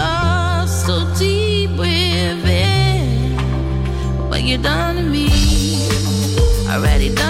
love so deep within. What you done to me, already done.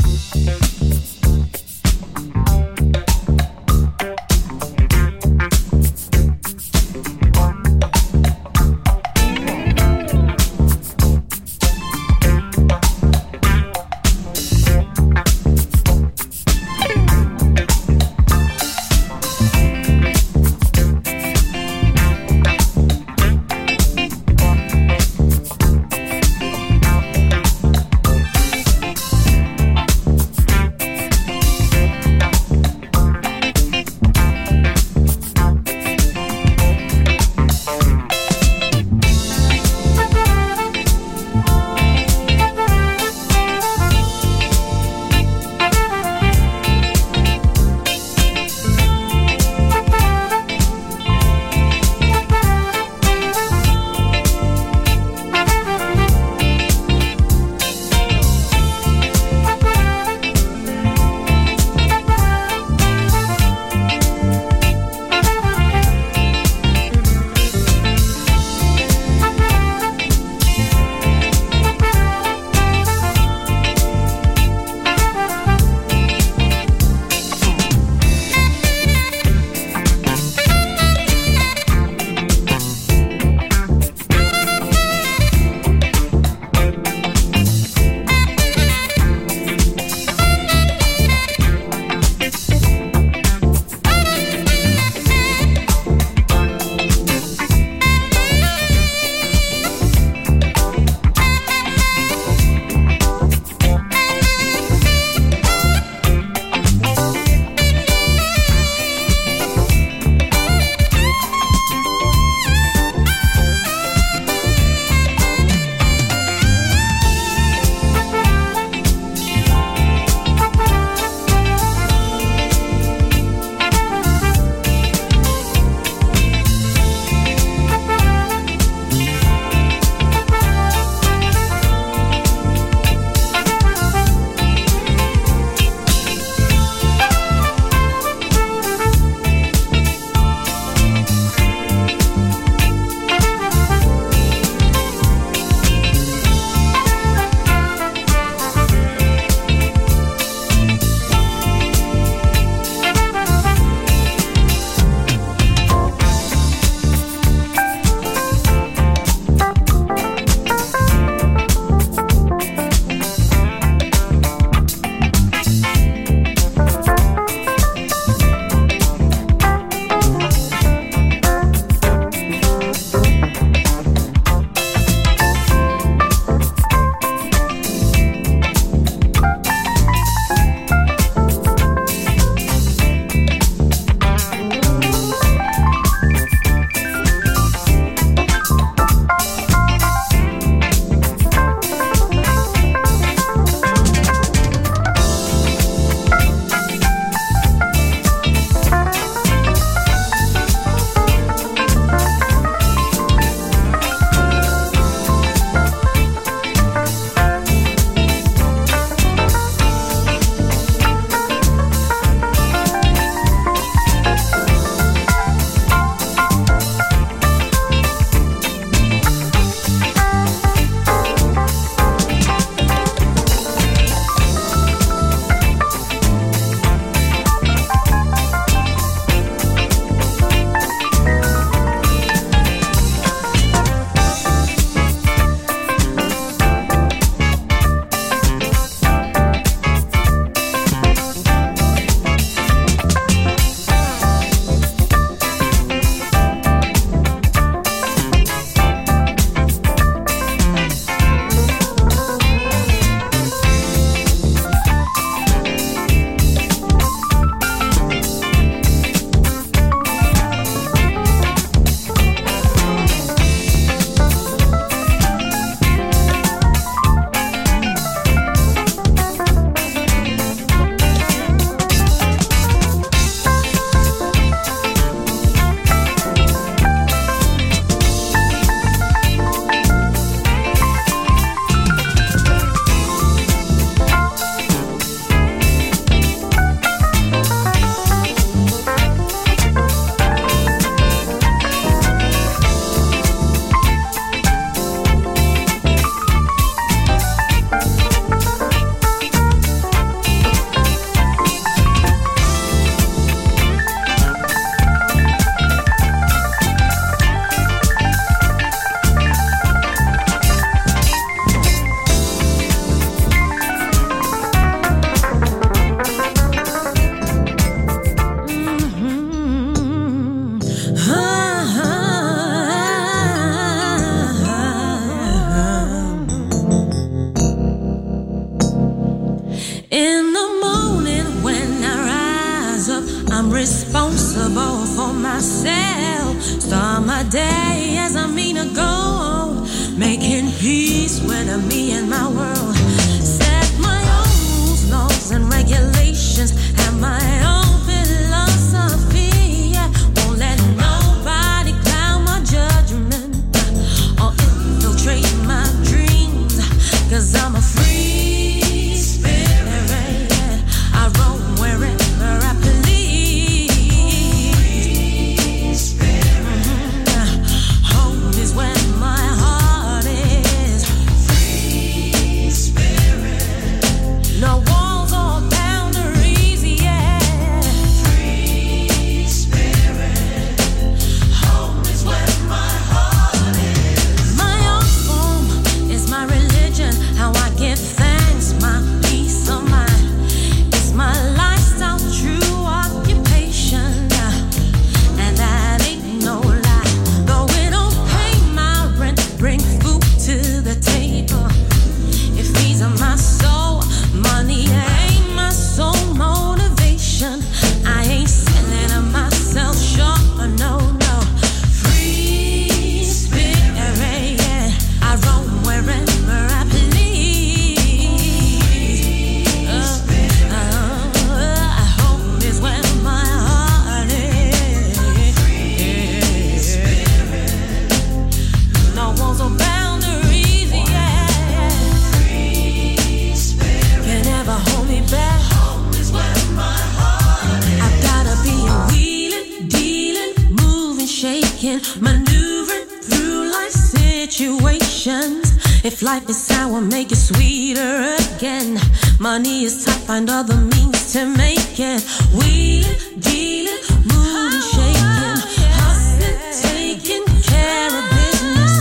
life is sour, make it sweeter again. Money is tough, find other means to make it. We dealing, moving, shaking, hustling, taking care of business.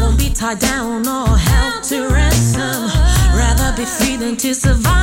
Won't be tied down or held to ransom. Rather be free than to survive.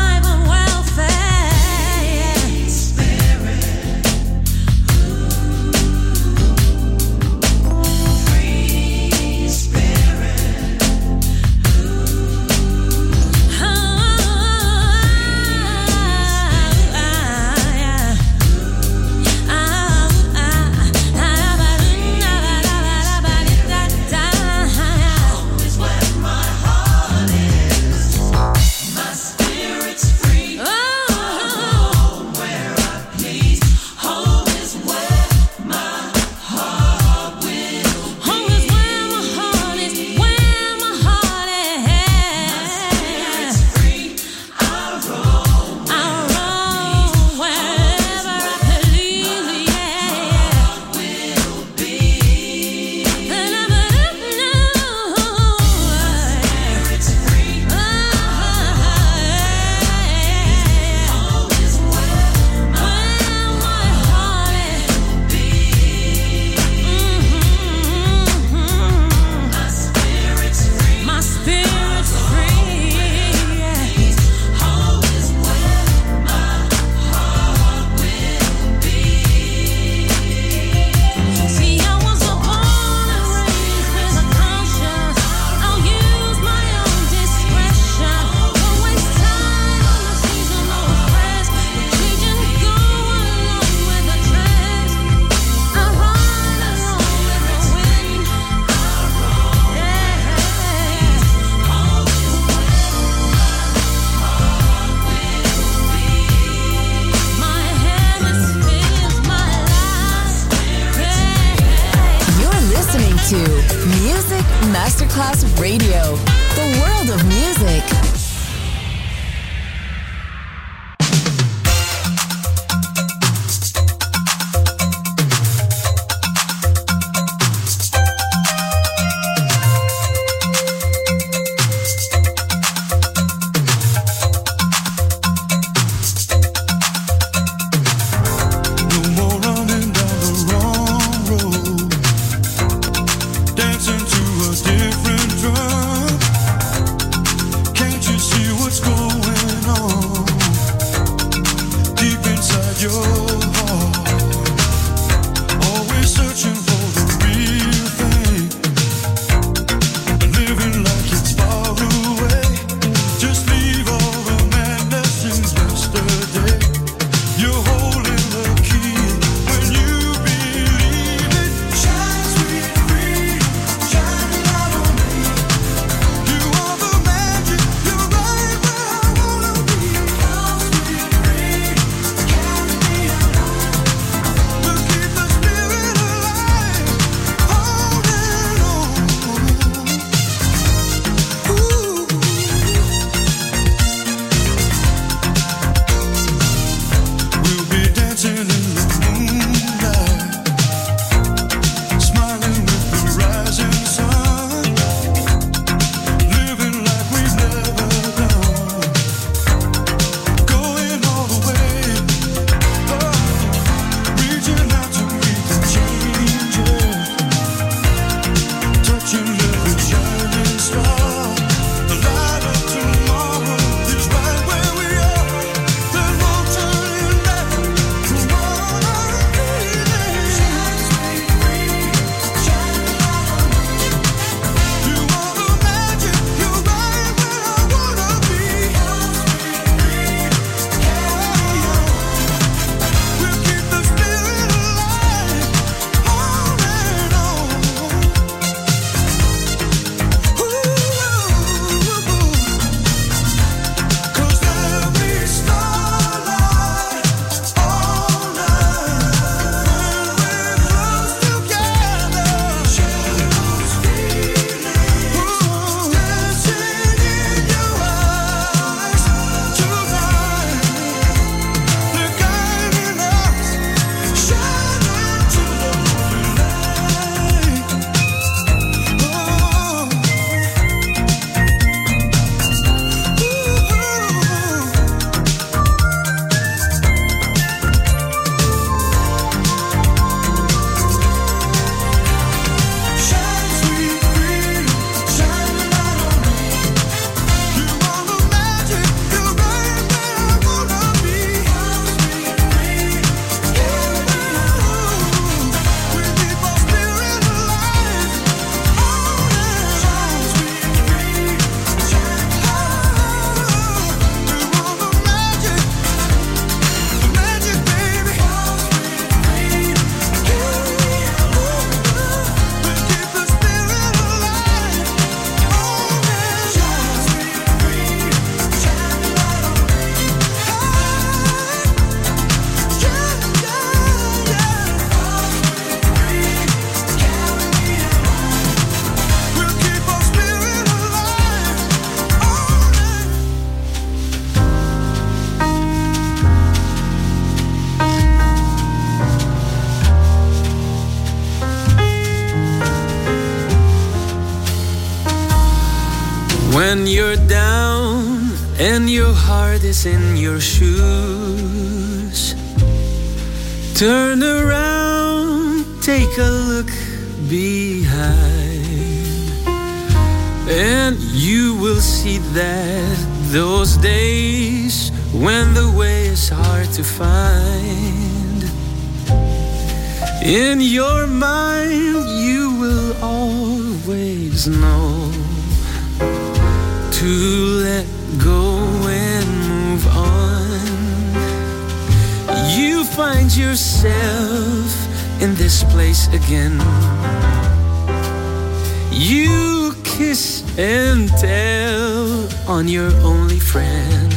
You kiss and tell on your only friend.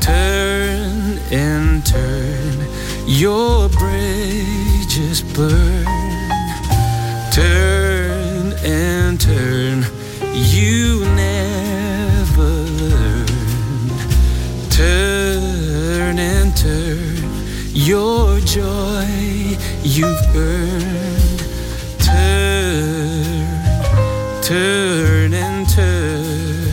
Turn and turn, your bridges burn. Turn and turn, you never learn. Turn and turn, your joy you've earned. Turn and turn.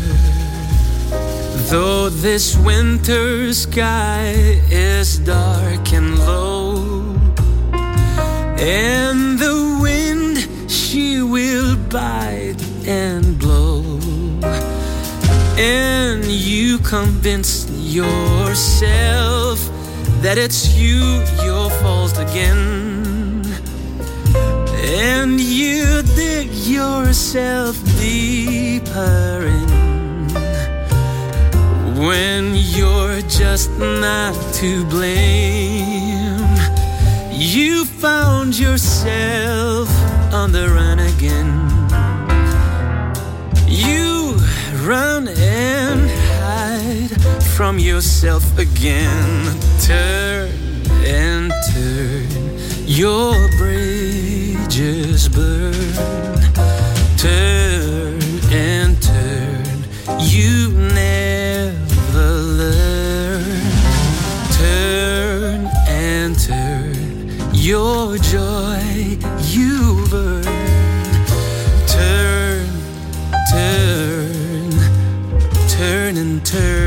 Though this winter sky is dark and low, and the wind she will bite and blow, and you convince yourself that it's you your fault again, and you dig yourself deeper in when you're just not to blame. You found yourself on the run again. You run and hide from yourself again. Turn and turn, your bridges burn. Turn and turn, you never learn. Turn and turn, your joy you burn. Turn, turn, turn and turn